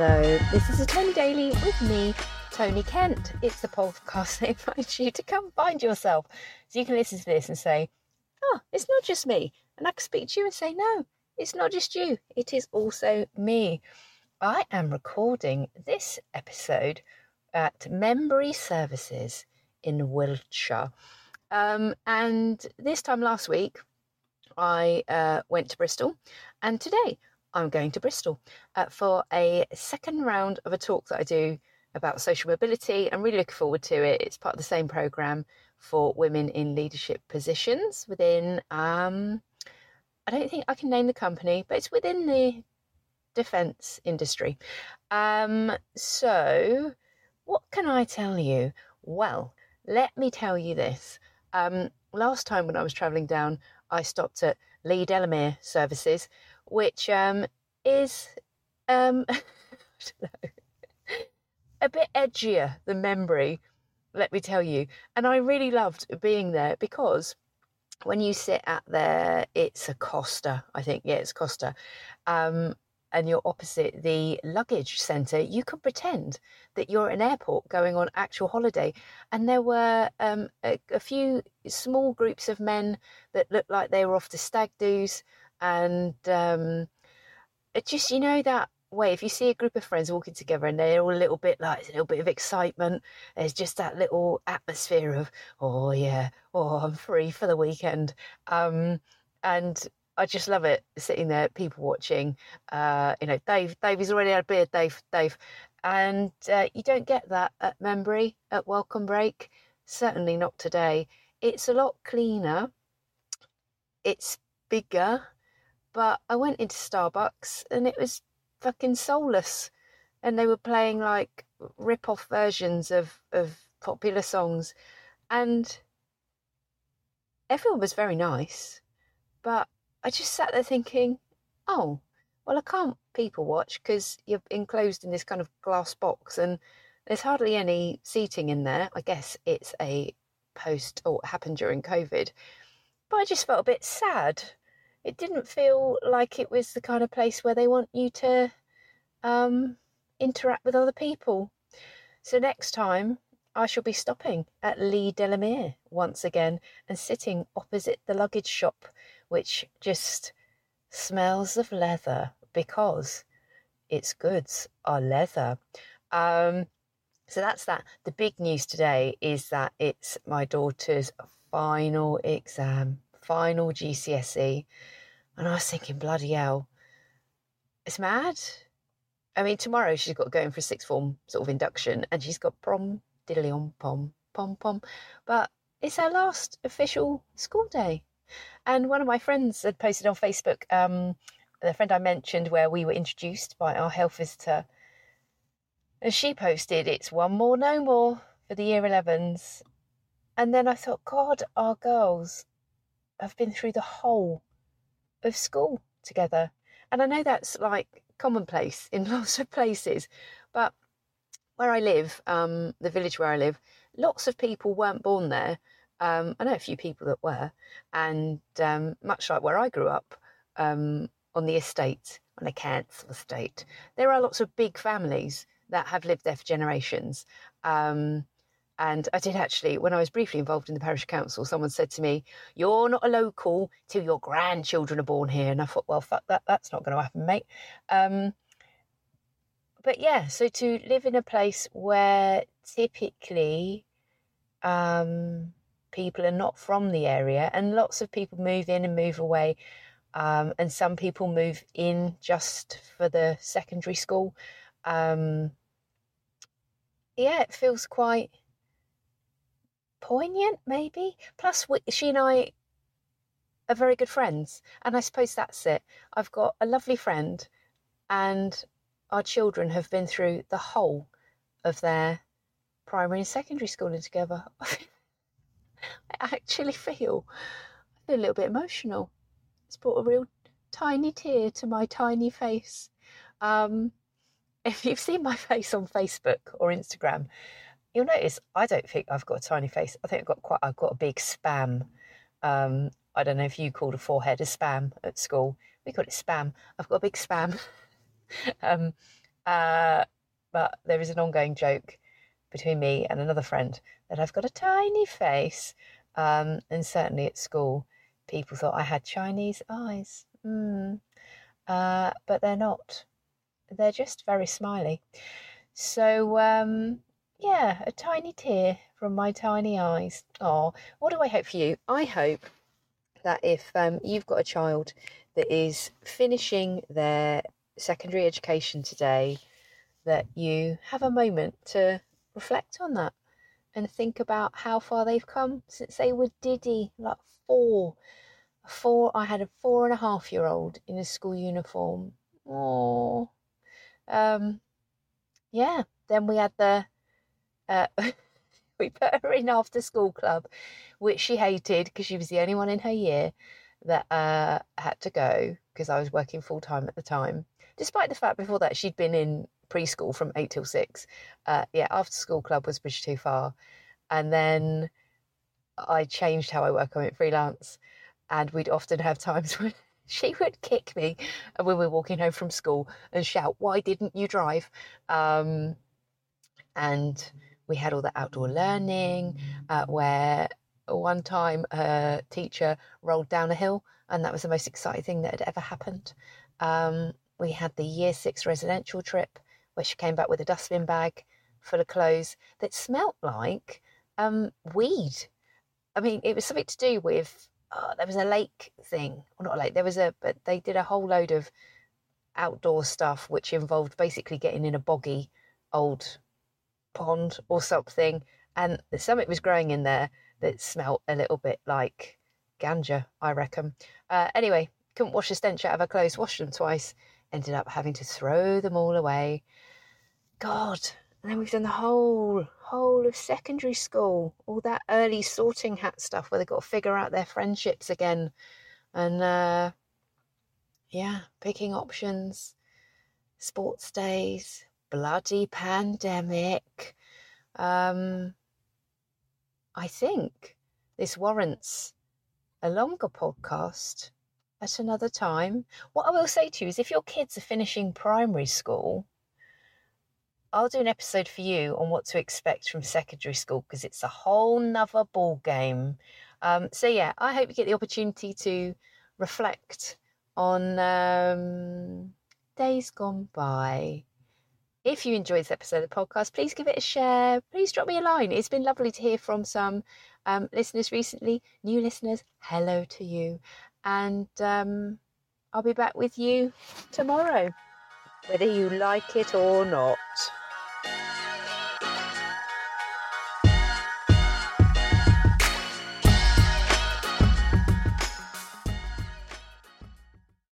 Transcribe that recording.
Hello, this is Tony Daily with me, Tony Kent. It's a podcast that invites you to come find yourself. So you can listen to this and say, oh, it's not just me. And I can speak to you and say, no, it's not just you, it is also me. I am recording this episode at Membury Services in Wiltshire. Um, and this time last week, I uh, went to Bristol, and today I'm going to Bristol uh, for a second round of a talk that I do about social mobility. I'm really looking forward to it. It's part of the same program for women in leadership positions within, um, I don't think I can name the company, but it's within the defence industry. Um, so, what can I tell you? Well, let me tell you this. Um, last time when I was travelling down, I stopped at Leigh Delamere Services, which um, is um, a bit edgier than Membury, let me tell you. And I really loved being there because when you sit at there, it's a Costa, I think. Yeah, it's Costa. Um, and you're opposite the luggage centre, you could pretend that you're at an airport going on actual holiday. And there were um, a, a, few small groups of men that looked like they were off to stag do's. And um, it just, you know, that way, if you see a group of friends walking together and they're all a little bit like a little bit of excitement, there's just that little atmosphere of, oh, yeah, oh, I'm free for the weekend. Um, and I just love it sitting there, people watching. Uh, you know, Dave, Dave, he's already had a beard, Dave, Dave. And uh, you don't get that at Membury, at Welcome Break. Certainly not today. It's a lot cleaner. It's bigger. But I went into Starbucks and it was fucking soulless. And they were playing like rip off versions of, of popular songs. And everyone was very nice. But I just sat there thinking, oh, well, I can't people watch because you're enclosed in this kind of glass box and there's hardly any seating in there. I guess it's a post or happened during COVID. But I just felt a bit sad. It didn't feel like it was the kind of place where they want you to um, interact with other people. So next time, I shall be stopping at Leigh Delamere once again and sitting opposite the luggage shop which just smells of leather because its goods are leather. Um, so that's that. The big news today is that it's my daughter's final exam, final GCSE. And I was thinking, bloody hell, it's mad. I mean, tomorrow she's got to go in for a sixth form sort of induction and she's got prom, diddly on pom, pom, pom. But it's her last official school day. And one of my friends had posted on Facebook, um, the friend I mentioned, where we were introduced by our health visitor. And she posted, It's one more, no more for the year 11s. And then I thought, God, our girls have been through the whole of school together. And I know that's like commonplace in lots of places, but where I live, um, the village where I live, lots of people weren't born there um, I know a few people that were, and um, much like where I grew up um, on the estate, on a council estate, there are lots of big families that have lived there for generations. Um, and I did actually, when I was briefly involved in the parish council, someone said to me, You're not a local till your grandchildren are born here. And I thought, Well, fuck that, that's not going to happen, mate. Um, but yeah, so to live in a place where typically um, people are not from the area, and lots of people move in and move away. Um, and some people move in just for the secondary school. Um, yeah, it feels quite poignant, maybe. Plus, we, she and I are very good friends, and I suppose that's it. I've got a lovely friend, and our children have been through the whole of their primary and secondary schooling together. I actually feel, I feel a little bit emotional. It's brought a real tiny tear to my tiny face. Um, if you've seen my face on Facebook or Instagram, you'll notice I don't think I've got a tiny face. I think I've got quite, I've got a big spam. Um, I don't know if you called a forehead a spam at school. We call it spam. I've got a big spam. um, Uh, but there is an ongoing joke between me and another friend that I've got a tiny face. Um, and certainly at school, people thought I had Chinese eyes. Mm. Uh, but they're not. They're just very smiley. So, um, yeah, a tiny tear from my tiny eyes. Oh, what do I hope for you? I hope that if um, you've got a child that is finishing their secondary education today, that you have a moment to reflect on that and think about how far they've come since they were diddy, like four. Four. I had a four and a half year old in a school uniform. Oh, um, yeah. Then we had the uh, we put her in after school club, which she hated because she was the only one in her year that uh, had to go because I was working full time at the time. Despite the fact before that she'd been in preschool from eight till six. Uh, yeah, after school club was bridge too far, and then I changed how I work. I went freelance, and we'd often have times when she would kick me when we were walking home from school and shout, "Why didn't you drive?" Um, and we had all the outdoor learning uh, where one time a teacher rolled down a hill and that was the most exciting thing that had ever happened. Um, we had the year six residential trip where she came back with a dustbin bag full of clothes that smelt like um, weed. I mean it was something to do with oh, there was a lake thing. Or not a lake there was a but they did a whole load of outdoor stuff which involved basically getting in a boggy old pond or something, and the summit was growing in there that smelt a little bit like ganja, I reckon. Uh, anyway, couldn't wash the stench out of her clothes, washed them twice, ended up having to throw them all away. God, and then we've done the whole whole of secondary school, all that early sorting hat stuff where they've got to figure out their friendships again, and uh, yeah, picking options, sports days, bloody pandemic. Um, I think this warrants a longer podcast at another time. What I will say to you is if your kids are finishing primary school, I'll do an episode for you on what to expect from secondary school because it's a whole nother ball game. Um, so yeah, I hope you get the opportunity to reflect on um, days gone by if you enjoyed this episode of the podcast, please give it a share. Please drop me a line. It's been lovely to hear from some um, listeners recently, new listeners. Hello to you. And um, I'll be back with you tomorrow, whether you like it or not.